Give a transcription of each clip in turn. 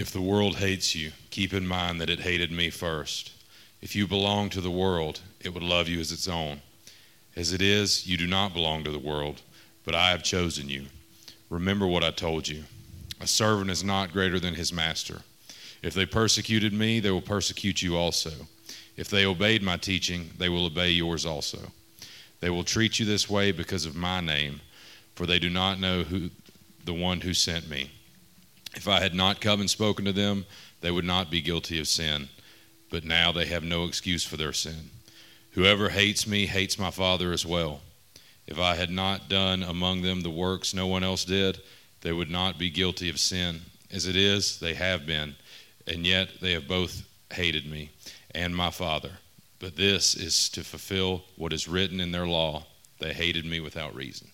If the world hates you, keep in mind that it hated me first. If you belong to the world, it would love you as its own. As it is, you do not belong to the world, but I have chosen you. Remember what I told you. A servant is not greater than his master. If they persecuted me, they will persecute you also. If they obeyed my teaching, they will obey yours also. They will treat you this way because of my name, for they do not know who the one who sent me. If I had not come and spoken to them, they would not be guilty of sin. But now they have no excuse for their sin. Whoever hates me hates my Father as well. If I had not done among them the works no one else did, they would not be guilty of sin. As it is, they have been, and yet they have both hated me and my Father. But this is to fulfill what is written in their law. They hated me without reason.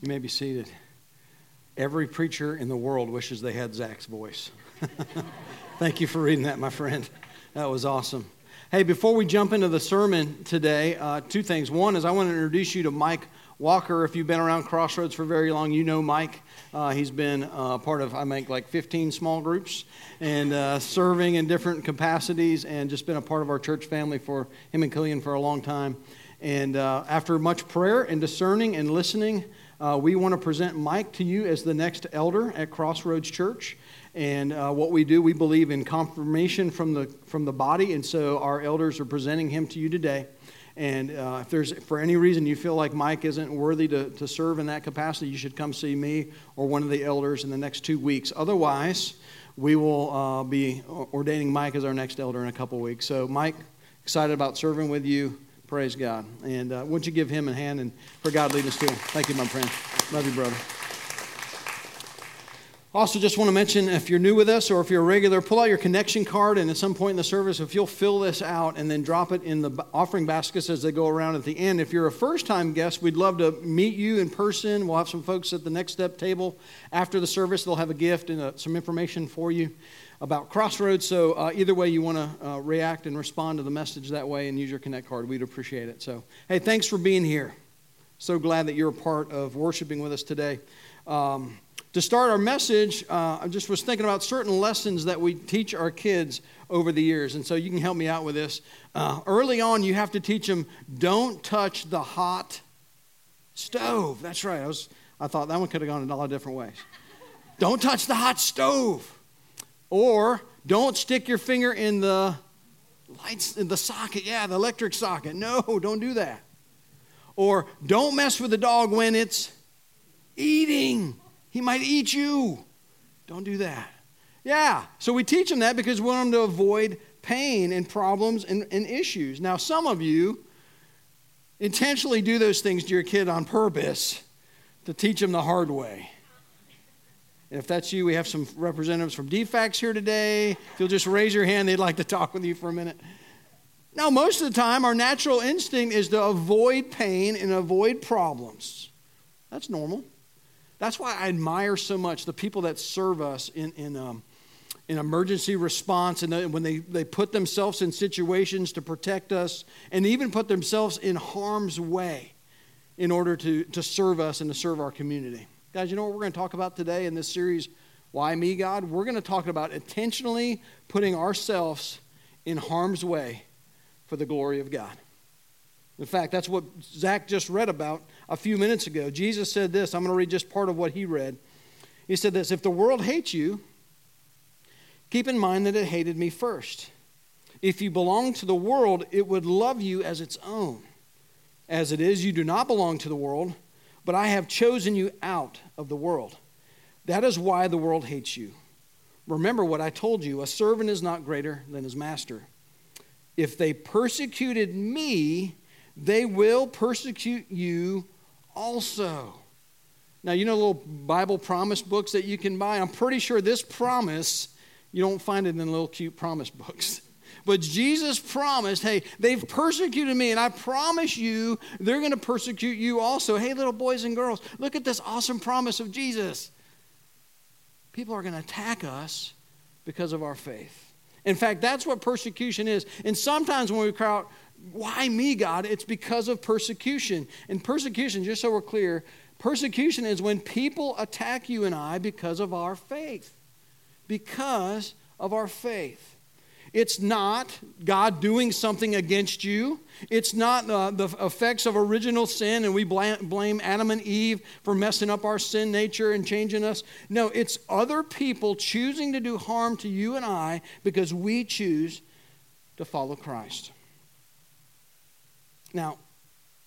You may be seated. Every preacher in the world wishes they had Zach's voice. Thank you for reading that, my friend. That was awesome. Hey, before we jump into the sermon today, uh, two things. One is I want to introduce you to Mike Walker. If you've been around Crossroads for very long, you know Mike. Uh, he's been uh, part of, I make like 15 small groups and uh, serving in different capacities and just been a part of our church family for him and Killian for a long time. And uh, after much prayer and discerning and listening, uh, we want to present Mike to you as the next elder at Crossroads Church. And uh, what we do, we believe in confirmation from the, from the body. And so our elders are presenting him to you today. And uh, if there's, for any reason, you feel like Mike isn't worthy to, to serve in that capacity, you should come see me or one of the elders in the next two weeks. Otherwise, we will uh, be ordaining Mike as our next elder in a couple weeks. So, Mike, excited about serving with you. Praise God. And uh, wouldn't you give him a hand and for God lead us to him? Thank you, my friend. Love you, brother. Also, just want to mention if you're new with us or if you're a regular, pull out your connection card and at some point in the service, if you'll fill this out and then drop it in the offering baskets as they go around at the end. If you're a first time guest, we'd love to meet you in person. We'll have some folks at the next step table after the service. They'll have a gift and uh, some information for you about Crossroads. So, uh, either way you want to uh, react and respond to the message that way and use your Connect card, we'd appreciate it. So, hey, thanks for being here. So glad that you're a part of worshiping with us today. Um, to start our message, uh, I just was thinking about certain lessons that we teach our kids over the years. And so you can help me out with this. Uh, early on, you have to teach them don't touch the hot stove. That's right. I, was, I thought that one could have gone in a lot of different ways. don't touch the hot stove. Or don't stick your finger in the lights in the socket. Yeah, the electric socket. No, don't do that. Or don't mess with the dog when it's eating. He might eat you. Don't do that. Yeah, so we teach them that because we want them to avoid pain and problems and, and issues. Now, some of you intentionally do those things to your kid on purpose to teach them the hard way. And if that's you, we have some representatives from DFACS here today. If you'll just raise your hand, they'd like to talk with you for a minute. Now, most of the time, our natural instinct is to avoid pain and avoid problems. That's normal. That's why I admire so much the people that serve us in, in, um, in emergency response and when they, they put themselves in situations to protect us and even put themselves in harm's way in order to, to serve us and to serve our community. Guys, you know what we're going to talk about today in this series, Why Me, God? We're going to talk about intentionally putting ourselves in harm's way for the glory of God. In fact, that's what Zach just read about a few minutes ago. Jesus said this. I'm going to read just part of what he read. He said this If the world hates you, keep in mind that it hated me first. If you belong to the world, it would love you as its own. As it is, you do not belong to the world but I have chosen you out of the world. That is why the world hates you. Remember what I told you a servant is not greater than his master. If they persecuted me, they will persecute you also. Now, you know little Bible promise books that you can buy? I'm pretty sure this promise, you don't find it in little cute promise books. But Jesus promised, hey, they've persecuted me, and I promise you they're going to persecute you also. Hey, little boys and girls, look at this awesome promise of Jesus. People are going to attack us because of our faith. In fact, that's what persecution is. And sometimes when we cry out, why me, God? It's because of persecution. And persecution, just so we're clear, persecution is when people attack you and I because of our faith. because of our faith. It's not God doing something against you. It's not uh, the effects of original sin and we blame Adam and Eve for messing up our sin nature and changing us. No, it's other people choosing to do harm to you and I because we choose to follow Christ. Now,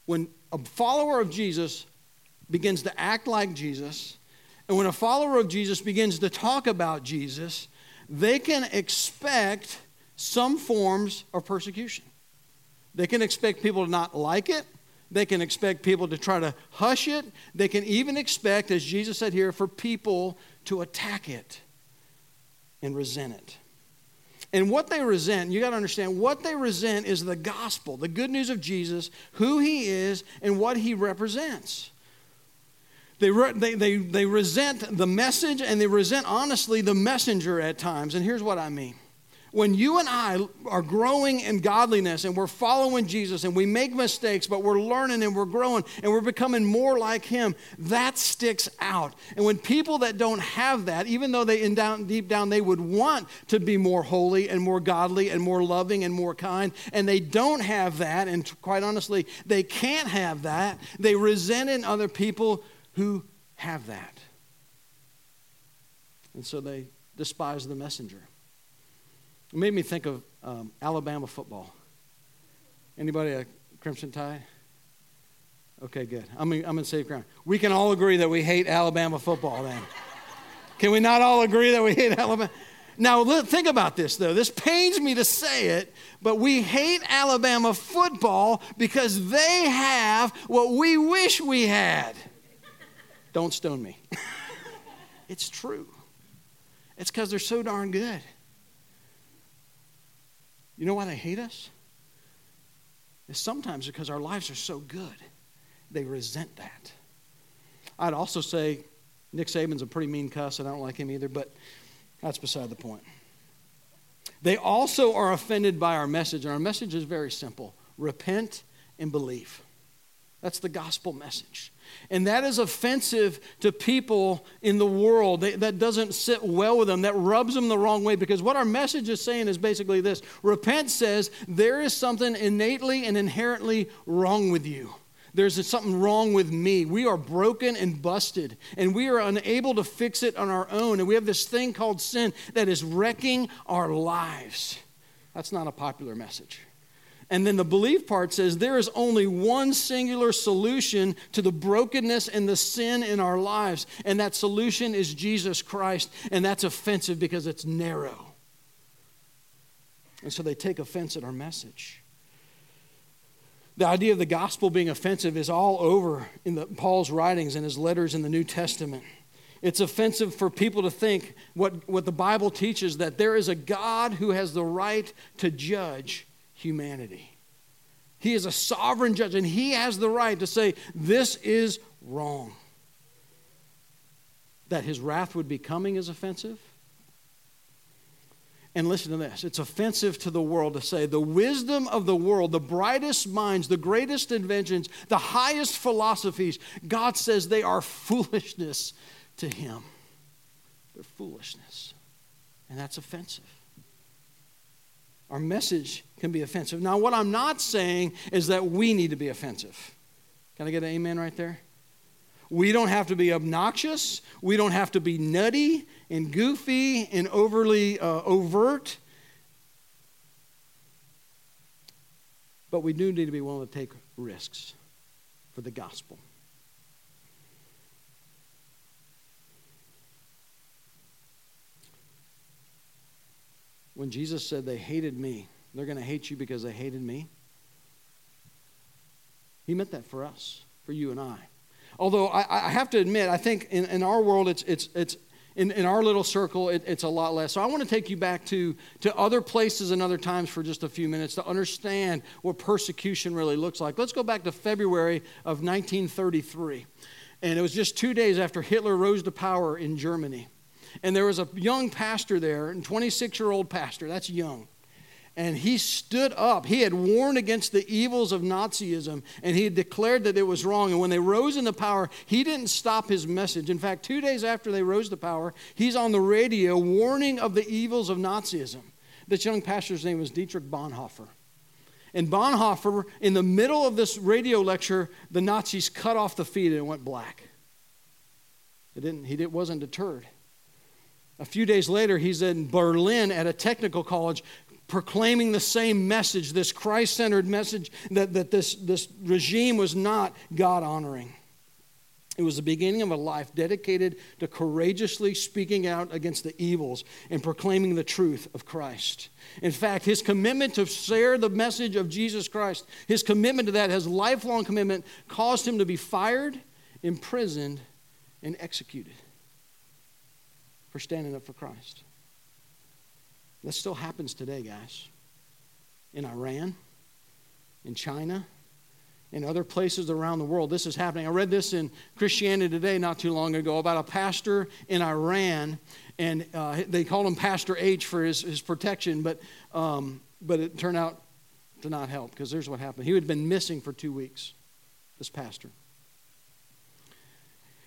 when a follower of Jesus begins to act like Jesus, and when a follower of Jesus begins to talk about Jesus, they can expect some forms of persecution. They can expect people to not like it. They can expect people to try to hush it. They can even expect, as Jesus said here, for people to attack it and resent it. And what they resent, you got to understand, what they resent is the gospel, the good news of Jesus, who he is, and what he represents. They, re- they, they, they resent the message and they resent, honestly, the messenger at times. And here's what I mean when you and I are growing in godliness and we're following Jesus and we make mistakes, but we're learning and we're growing and we're becoming more like Him, that sticks out. And when people that don't have that, even though they in down, deep down they would want to be more holy and more godly and more loving and more kind, and they don't have that, and quite honestly, they can't have that, they resent in other people who have that. And so they despise the messenger. It made me think of um, Alabama football. Anybody a Crimson Tide? Okay, good. I'm in, I'm in safe ground. We can all agree that we hate Alabama football then. can we not all agree that we hate Alabama? Now, think about this, though. This pains me to say it, but we hate Alabama football because they have what we wish we had. Don't stone me. it's true. It's because they're so darn good. You know why they hate us? It's sometimes because our lives are so good. They resent that. I'd also say Nick Saban's a pretty mean cuss, and I don't like him either, but that's beside the point. They also are offended by our message, and our message is very simple repent and believe. That's the gospel message. And that is offensive to people in the world. They, that doesn't sit well with them. That rubs them the wrong way because what our message is saying is basically this Repent says there is something innately and inherently wrong with you. There's something wrong with me. We are broken and busted, and we are unable to fix it on our own. And we have this thing called sin that is wrecking our lives. That's not a popular message. And then the belief part says there is only one singular solution to the brokenness and the sin in our lives, and that solution is Jesus Christ. And that's offensive because it's narrow. And so they take offense at our message. The idea of the gospel being offensive is all over in the, Paul's writings and his letters in the New Testament. It's offensive for people to think what, what the Bible teaches that there is a God who has the right to judge humanity. He is a sovereign judge, and he has the right to say, This is wrong. That his wrath would be coming is offensive. And listen to this it's offensive to the world to say the wisdom of the world, the brightest minds, the greatest inventions, the highest philosophies, God says they are foolishness to him. They're foolishness. And that's offensive. Our message can be offensive. Now, what I'm not saying is that we need to be offensive. Can I get an amen right there? We don't have to be obnoxious. We don't have to be nutty and goofy and overly uh, overt. But we do need to be willing to take risks for the gospel. when Jesus said they hated me, they're going to hate you because they hated me. He meant that for us, for you and I. Although I, I have to admit, I think in, in our world, it's, it's, it's in, in our little circle, it, it's a lot less. So I want to take you back to, to other places and other times for just a few minutes to understand what persecution really looks like. Let's go back to February of 1933. And it was just two days after Hitler rose to power in Germany. And there was a young pastor there, a 26 year old pastor, that's young. And he stood up. He had warned against the evils of Nazism and he had declared that it was wrong. And when they rose into power, he didn't stop his message. In fact, two days after they rose to power, he's on the radio warning of the evils of Nazism. This young pastor's name was Dietrich Bonhoeffer. And Bonhoeffer, in the middle of this radio lecture, the Nazis cut off the feed and it went black. It didn't, he wasn't deterred. A few days later, he's in Berlin at a technical college proclaiming the same message, this Christ centered message that, that this, this regime was not God honoring. It was the beginning of a life dedicated to courageously speaking out against the evils and proclaiming the truth of Christ. In fact, his commitment to share the message of Jesus Christ, his commitment to that, his lifelong commitment, caused him to be fired, imprisoned, and executed for standing up for Christ. That still happens today, guys. In Iran, in China, in other places around the world. This is happening. I read this in Christianity Today not too long ago about a pastor in Iran, and uh, they called him Pastor H for his, his protection, but, um, but it turned out to not help because there's what happened. He had been missing for two weeks, this pastor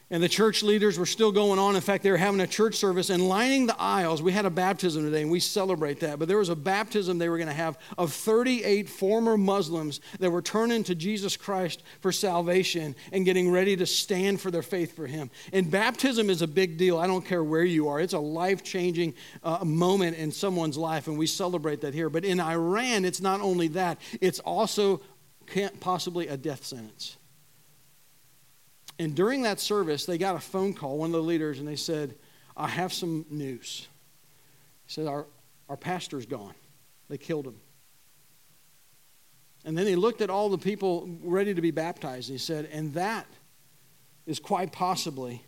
and the church leaders were still going on. In fact, they were having a church service and lining the aisles. We had a baptism today, and we celebrate that. But there was a baptism they were going to have of 38 former Muslims that were turning to Jesus Christ for salvation and getting ready to stand for their faith for Him. And baptism is a big deal. I don't care where you are, it's a life changing uh, moment in someone's life, and we celebrate that here. But in Iran, it's not only that, it's also possibly a death sentence. And during that service, they got a phone call, one of the leaders, and they said, I have some news. He said, Our, our pastor's gone. They killed him. And then he looked at all the people ready to be baptized, and he said, And that is quite possibly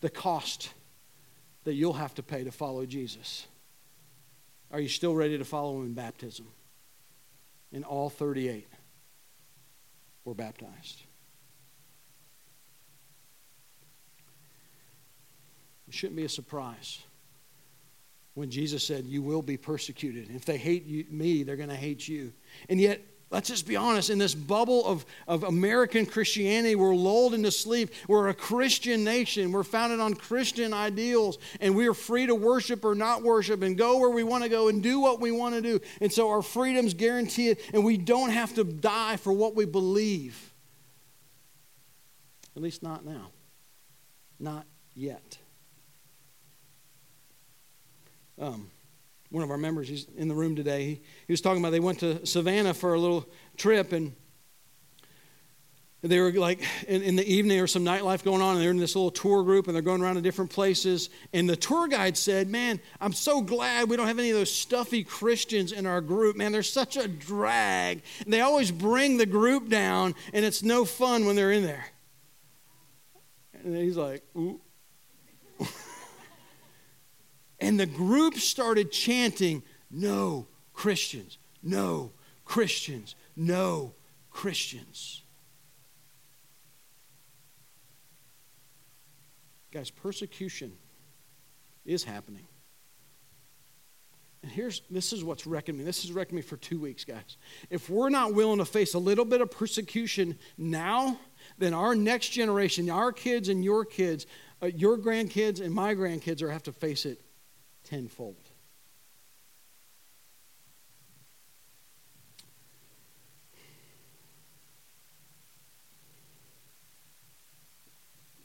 the cost that you'll have to pay to follow Jesus. Are you still ready to follow him in baptism? And all 38 were baptized. It shouldn't be a surprise when Jesus said, You will be persecuted. If they hate you, me, they're going to hate you. And yet, let's just be honest, in this bubble of, of American Christianity, we're lulled into sleep. We're a Christian nation. We're founded on Christian ideals, and we are free to worship or not worship and go where we want to go and do what we want to do. And so our freedom's guaranteed, and we don't have to die for what we believe. At least not now. Not yet. Um, one of our members, he's in the room today, he, he was talking about they went to Savannah for a little trip and they were like in, in, the evening or some nightlife going on and they're in this little tour group and they're going around to different places. And the tour guide said man i'm so glad we don't have any of those stuffy christians in our group. Man they're such a drag. And they always bring the group down and it's no fun when they're in there. And he's like ooh and the group started chanting, No Christians, no Christians, no Christians. Guys, persecution is happening. And here's this is what's wrecking me. This has wrecked me for two weeks, guys. If we're not willing to face a little bit of persecution now, then our next generation, our kids and your kids, uh, your grandkids and my grandkids are have to face it tenfold.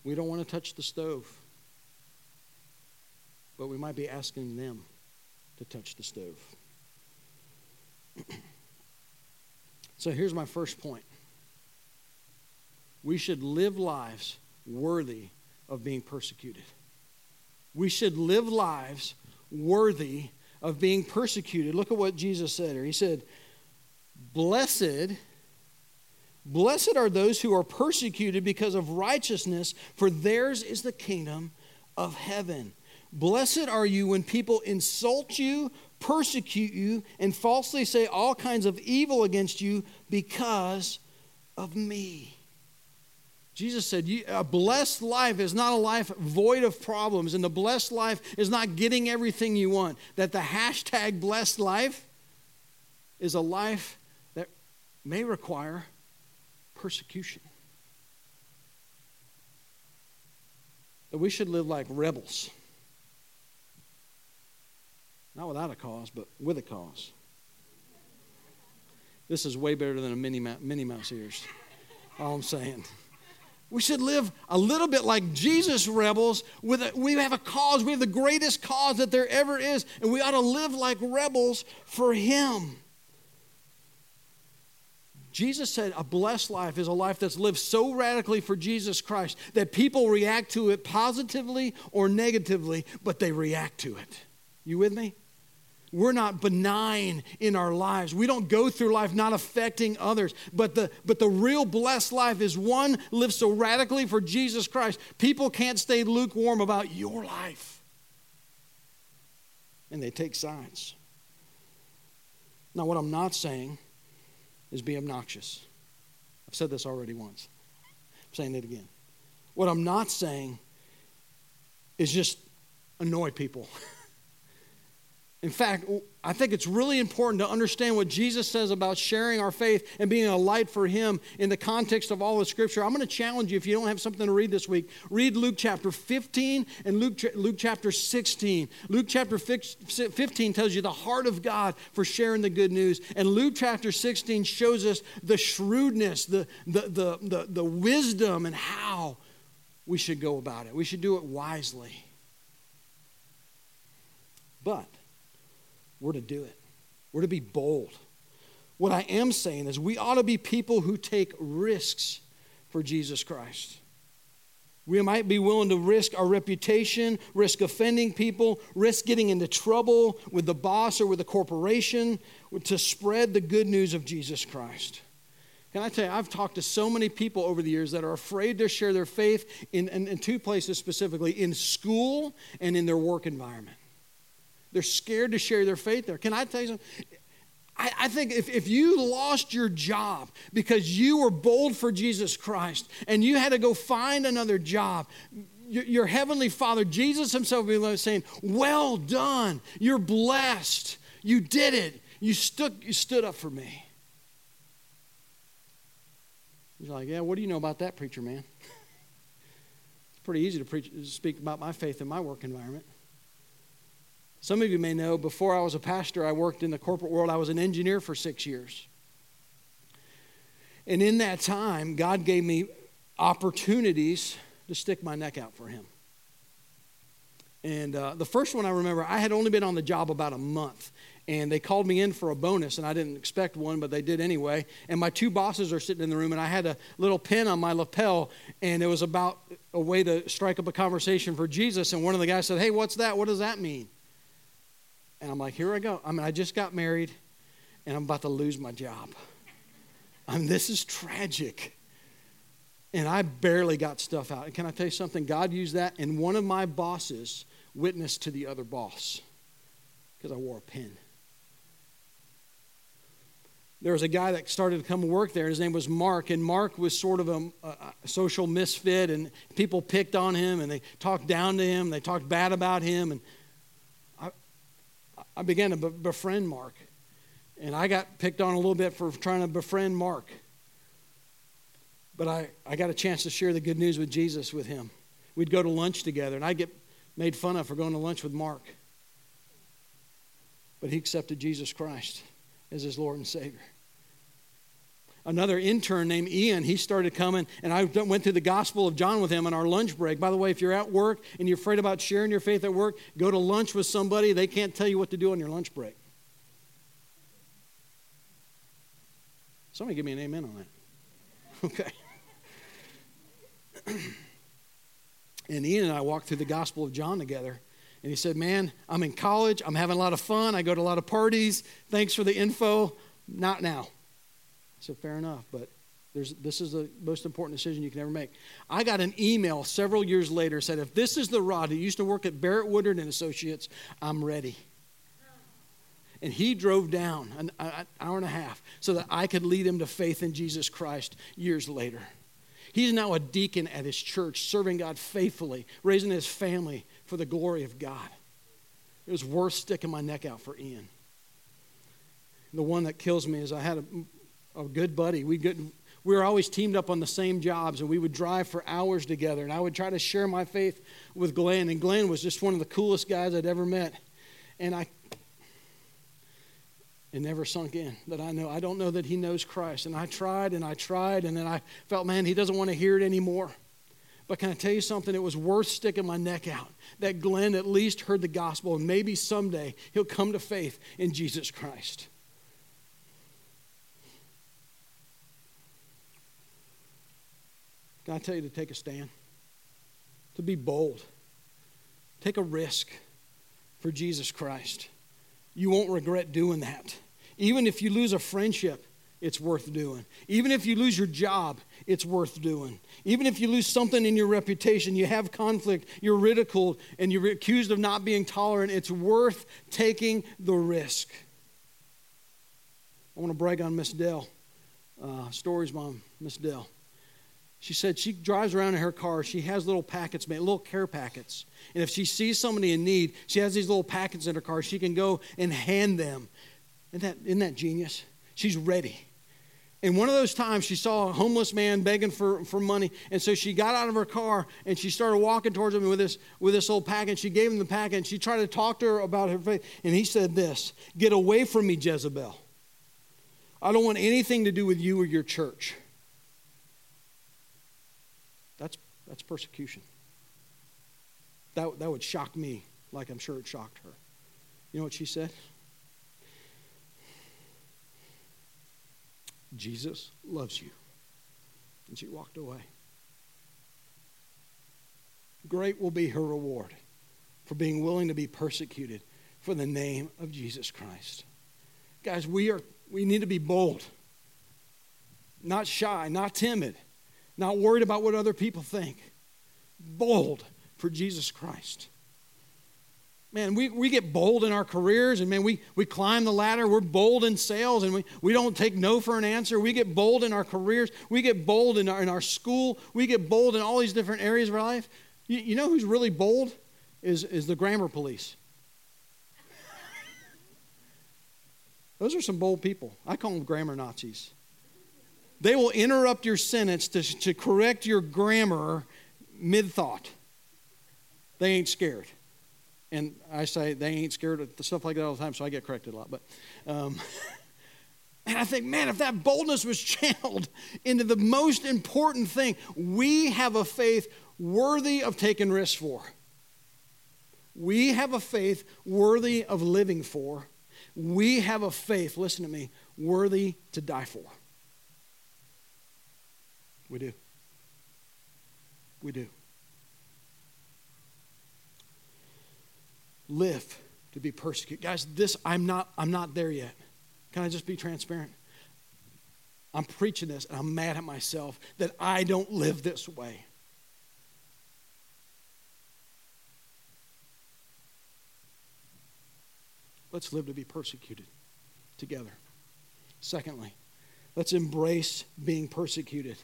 We don't want to touch the stove, but we might be asking them to touch the stove. so here's my first point we should live lives worthy of being persecuted. We should live lives worthy of being persecuted. Look at what Jesus said here. He said, Blessed, blessed are those who are persecuted because of righteousness, for theirs is the kingdom of heaven. Blessed are you when people insult you, persecute you, and falsely say all kinds of evil against you because of me. Jesus said, A blessed life is not a life void of problems, and the blessed life is not getting everything you want. That the hashtag blessed life is a life that may require persecution. That we should live like rebels. Not without a cause, but with a cause. This is way better than a Minnie Mouse, ears. All I'm saying. We should live a little bit like Jesus rebels. With a, we have a cause. We have the greatest cause that there ever is, and we ought to live like rebels for Him. Jesus said a blessed life is a life that's lived so radically for Jesus Christ that people react to it positively or negatively, but they react to it. You with me? We're not benign in our lives. We don't go through life not affecting others. But the, but the real blessed life is one lived so radically for Jesus Christ. People can't stay lukewarm about your life. And they take sides. Now, what I'm not saying is be obnoxious. I've said this already once. I'm saying it again. What I'm not saying is just annoy people. In fact, I think it's really important to understand what Jesus says about sharing our faith and being a light for Him in the context of all the Scripture. I'm going to challenge you if you don't have something to read this week, read Luke chapter 15 and Luke, Luke chapter 16. Luke chapter 15 tells you the heart of God for sharing the good news, and Luke chapter 16 shows us the shrewdness, the, the, the, the, the wisdom, and how we should go about it. We should do it wisely. But we're to do it, we're to be bold. What I am saying is, we ought to be people who take risks for Jesus Christ. We might be willing to risk our reputation, risk offending people, risk getting into trouble with the boss or with the corporation to spread the good news of Jesus Christ. Can I tell you, I've talked to so many people over the years that are afraid to share their faith in, in, in two places specifically in school and in their work environment. They're scared to share their faith there. Can I tell you something? I, I think if, if you lost your job because you were bold for Jesus Christ and you had to go find another job, your, your heavenly Father, Jesus Himself, will be saying, Well done. You're blessed. You did it. You stood, you stood up for me. He's like, Yeah, what do you know about that, preacher man? it's pretty easy to preach, speak about my faith in my work environment. Some of you may know before I was a pastor, I worked in the corporate world. I was an engineer for six years. And in that time, God gave me opportunities to stick my neck out for Him. And uh, the first one I remember, I had only been on the job about a month. And they called me in for a bonus, and I didn't expect one, but they did anyway. And my two bosses are sitting in the room, and I had a little pin on my lapel, and it was about a way to strike up a conversation for Jesus. And one of the guys said, Hey, what's that? What does that mean? And I'm like, here I go. I mean, I just got married and I'm about to lose my job. I mean, this is tragic. And I barely got stuff out. And can I tell you something? God used that, and one of my bosses witnessed to the other boss because I wore a pin. There was a guy that started to come work there. His name was Mark, and Mark was sort of a, a social misfit, and people picked on him, and they talked down to him, and they talked bad about him, and I began to befriend Mark. And I got picked on a little bit for trying to befriend Mark. But I, I got a chance to share the good news with Jesus with him. We'd go to lunch together, and I'd get made fun of for going to lunch with Mark. But he accepted Jesus Christ as his Lord and Savior another intern named Ian. He started coming, and I went through the Gospel of John with him on our lunch break. By the way, if you're at work and you're afraid about sharing your faith at work, go to lunch with somebody. They can't tell you what to do on your lunch break. Somebody give me an amen on that. Okay. and Ian and I walked through the Gospel of John together. And he said, Man, I'm in college. I'm having a lot of fun. I go to a lot of parties. Thanks for the info. Not now. Said, fair enough, but this is the most important decision you can ever make. I got an email several years later said, if this is the Rod who used to work at Barrett Woodard and Associates, I'm ready. And he drove down an, an hour and a half so that I could lead him to faith in Jesus Christ years later. He's now a deacon at his church, serving God faithfully, raising his family for the glory of God. It was worth sticking my neck out for Ian. the one that kills me is I had a, a good buddy. We good, we were always teamed up on the same jobs, and we would drive for hours together. And I would try to share my faith with Glenn, and Glenn was just one of the coolest guys I'd ever met. And I, it never sunk in that I know. I don't know that he knows Christ. And I tried and I tried, and then I felt, man, he doesn't want to hear it anymore. But can I tell you something? It was worth sticking my neck out that Glenn at least heard the gospel, and maybe someday he'll come to faith in Jesus Christ. Can I tell you to take a stand? To be bold. Take a risk for Jesus Christ. You won't regret doing that. Even if you lose a friendship, it's worth doing. Even if you lose your job, it's worth doing. Even if you lose something in your reputation, you have conflict, you're ridiculed, and you're accused of not being tolerant, it's worth taking the risk. I want to brag on Miss Dell, uh, Story's mom, Miss Dell. She said she drives around in her car. She has little packets made, little care packets. And if she sees somebody in need, she has these little packets in her car. She can go and hand them. Isn't that, isn't that genius? She's ready. And one of those times she saw a homeless man begging for, for money. And so she got out of her car and she started walking towards him with this, with this old package. She gave him the package. She tried to talk to her about her faith. And he said this Get away from me, Jezebel. I don't want anything to do with you or your church. That's, persecution. That, that would shock me, like I'm sure it shocked her. You know what she said? Jesus loves you. And she walked away. Great will be her reward for being willing to be persecuted for the name of Jesus Christ. Guys, we are we need to be bold. Not shy, not timid, not worried about what other people think. Bold for Jesus Christ. Man, we, we get bold in our careers and man, we, we climb the ladder. We're bold in sales and we, we don't take no for an answer. We get bold in our careers. We get bold in our, in our school. We get bold in all these different areas of our life. You, you know who's really bold? Is, is the grammar police. Those are some bold people. I call them grammar Nazis. They will interrupt your sentence to, to correct your grammar mid thought. They ain't scared. And I say they ain't scared of stuff like that all the time, so I get corrected a lot. But, um, and I think, man, if that boldness was channeled into the most important thing, we have a faith worthy of taking risks for. We have a faith worthy of living for. We have a faith, listen to me, worthy to die for. We do. We do. live to be persecuted. Guys, this I'm not I'm not there yet. Can I just be transparent? I'm preaching this and I'm mad at myself that I don't live this way. Let's live to be persecuted together. Secondly, let's embrace being persecuted.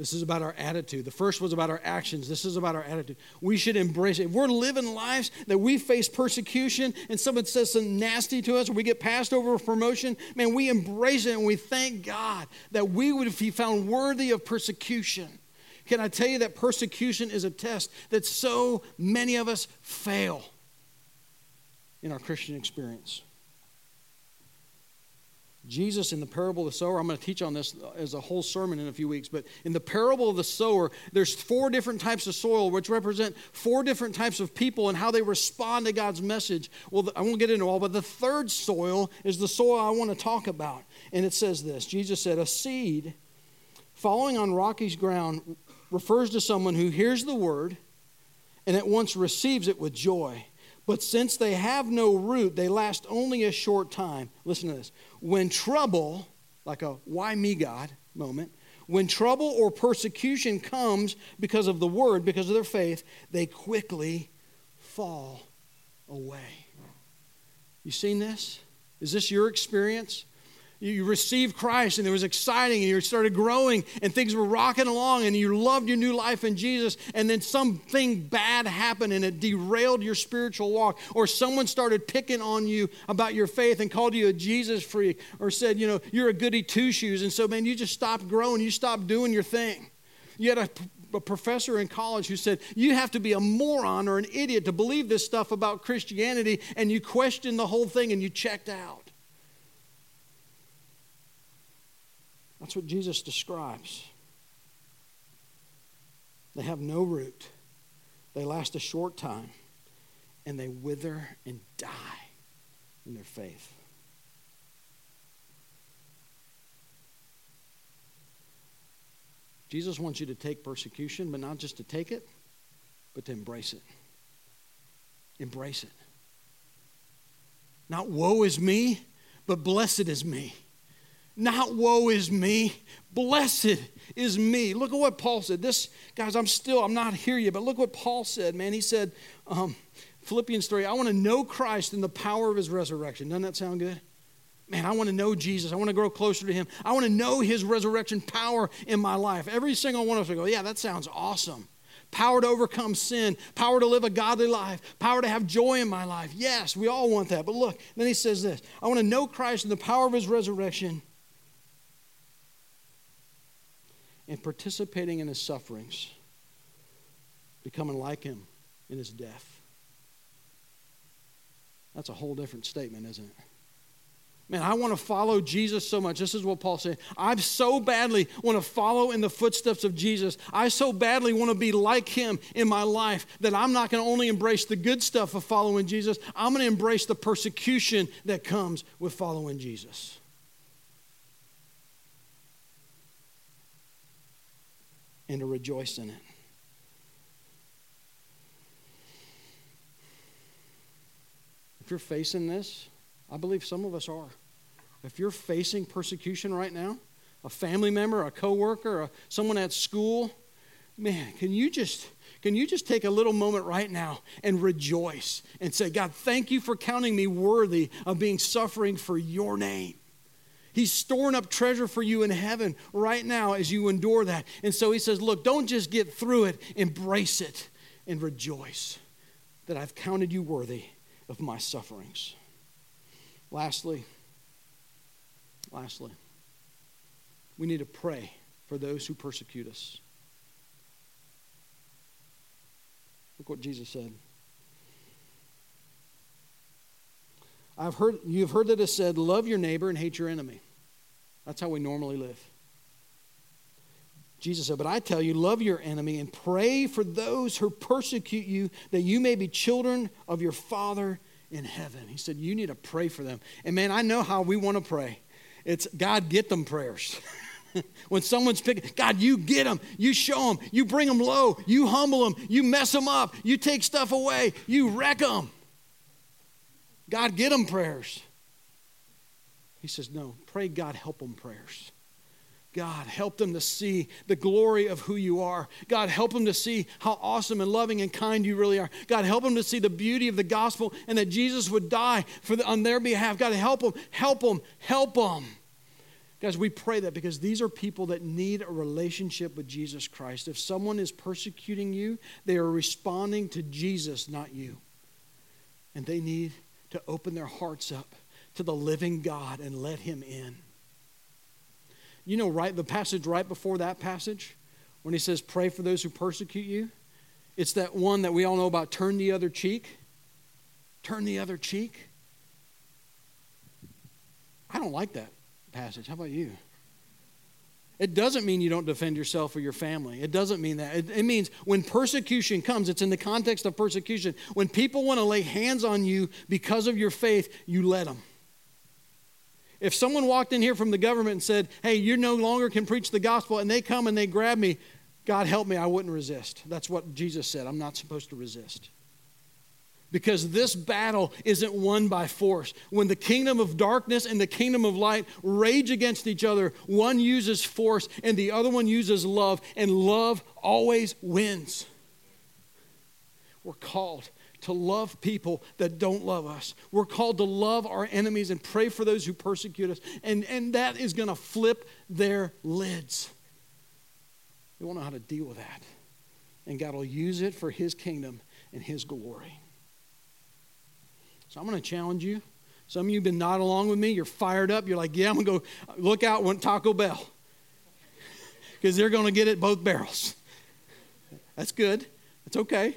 This is about our attitude. The first was about our actions. This is about our attitude. We should embrace it. If we're living lives that we face persecution and someone says something nasty to us or we get passed over for promotion, man, we embrace it and we thank God that we would be found worthy of persecution. Can I tell you that persecution is a test that so many of us fail in our Christian experience? Jesus in the parable of the sower, I'm going to teach on this as a whole sermon in a few weeks, but in the parable of the sower, there's four different types of soil which represent four different types of people and how they respond to God's message. Well, I won't get into all, but the third soil is the soil I want to talk about. And it says this Jesus said, A seed falling on rocky ground refers to someone who hears the word and at once receives it with joy. But since they have no root, they last only a short time. Listen to this. When trouble, like a why me God moment, when trouble or persecution comes because of the word, because of their faith, they quickly fall away. You seen this? Is this your experience? You received Christ and it was exciting and you started growing and things were rocking along and you loved your new life in Jesus and then something bad happened and it derailed your spiritual walk or someone started picking on you about your faith and called you a Jesus freak or said, you know, you're a goody two shoes and so man, you just stopped growing, you stopped doing your thing. You had a a professor in college who said, You have to be a moron or an idiot to believe this stuff about Christianity, and you questioned the whole thing and you checked out. That's what Jesus describes. They have no root, they last a short time, and they wither and die in their faith. Jesus wants you to take persecution, but not just to take it, but to embrace it. Embrace it. Not woe is me, but blessed is me. Not woe is me, blessed is me. Look at what Paul said. This, guys, I'm still, I'm not here yet, but look what Paul said, man. He said, um, Philippians 3, I want to know Christ in the power of his resurrection. Doesn't that sound good? Man, I want to know Jesus. I want to grow closer to him. I want to know his resurrection power in my life. Every single one of us will go, yeah, that sounds awesome. Power to overcome sin, power to live a godly life, power to have joy in my life. Yes, we all want that. But look, then he says this I want to know Christ in the power of his resurrection and participating in his sufferings, becoming like him in his death. That's a whole different statement, isn't it? Man, I want to follow Jesus so much. This is what Paul said. I so badly want to follow in the footsteps of Jesus. I so badly want to be like him in my life that I'm not going to only embrace the good stuff of following Jesus, I'm going to embrace the persecution that comes with following Jesus. And to rejoice in it. If you're facing this, I believe some of us are. If you're facing persecution right now, a family member, a coworker, a, someone at school, man, can you just can you just take a little moment right now and rejoice and say, God, thank you for counting me worthy of being suffering for your name. He's storing up treasure for you in heaven right now as you endure that. And so he says, Look, don't just get through it, embrace it and rejoice that I've counted you worthy of my sufferings. Lastly, lastly, we need to pray for those who persecute us. Look what Jesus said. I've heard, you've heard that it said, love your neighbor and hate your enemy. That's how we normally live. Jesus said, But I tell you, love your enemy and pray for those who persecute you, that you may be children of your Father in heaven. He said, You need to pray for them. And man, I know how we want to pray. It's God, get them prayers. when someone's picking, God, you get them, you show them, you bring them low, you humble them, you mess them up, you take stuff away, you wreck them. God, get them prayers. He says, No, pray God help them prayers. God, help them to see the glory of who you are. God, help them to see how awesome and loving and kind you really are. God, help them to see the beauty of the gospel and that Jesus would die for the, on their behalf. God, help them, help them, help them. Guys, we pray that because these are people that need a relationship with Jesus Christ. If someone is persecuting you, they are responding to Jesus, not you. And they need to open their hearts up to the living God and let him in. You know, right, the passage right before that passage, when he says, Pray for those who persecute you, it's that one that we all know about turn the other cheek. Turn the other cheek. I don't like that passage. How about you? It doesn't mean you don't defend yourself or your family. It doesn't mean that. It, it, means when persecution comes, it's in the context of persecution. When people want to lay hands on you because of your faith, you let them. If someone walked in here from the government and said, hey, you no longer can preach the gospel, and they come and they grab me, God help me, I wouldn't resist. That's what Jesus said. I'm not supposed to resist because this battle isn't won by force. When the kingdom of darkness and the kingdom of light rage against each other, one uses force and the other one uses love, and love always wins. We're called to love people that don't love us. We're called to love our enemies and pray for those who persecute us. And, and that is going to flip their lids. We won't know how to deal with that. And God will use it for His kingdom and His glory. So I'm going to challenge you. Some of you have been nodding along with me. You're fired up. You're like, yeah, I'm going to go uh, look out when Taco Bell because they're going to get it both barrels. That's good. That's okay.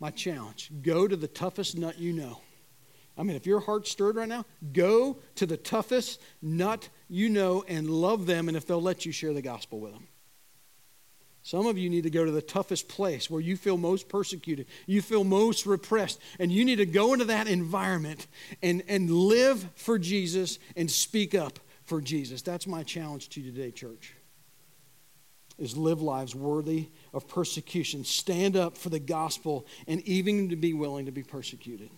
My challenge go to the toughest nut you know. I mean, if your heart's stirred right now, go to the toughest nut you know and love them, and if they'll let you share the gospel with them. Some of you need to go to the toughest place where you feel most persecuted, you feel most repressed, and you need to go into that environment and, and live for Jesus and speak up for Jesus. That's my challenge to you today, church. Is live lives worthy of persecution. Stand up for the gospel and even to be willing to be persecuted.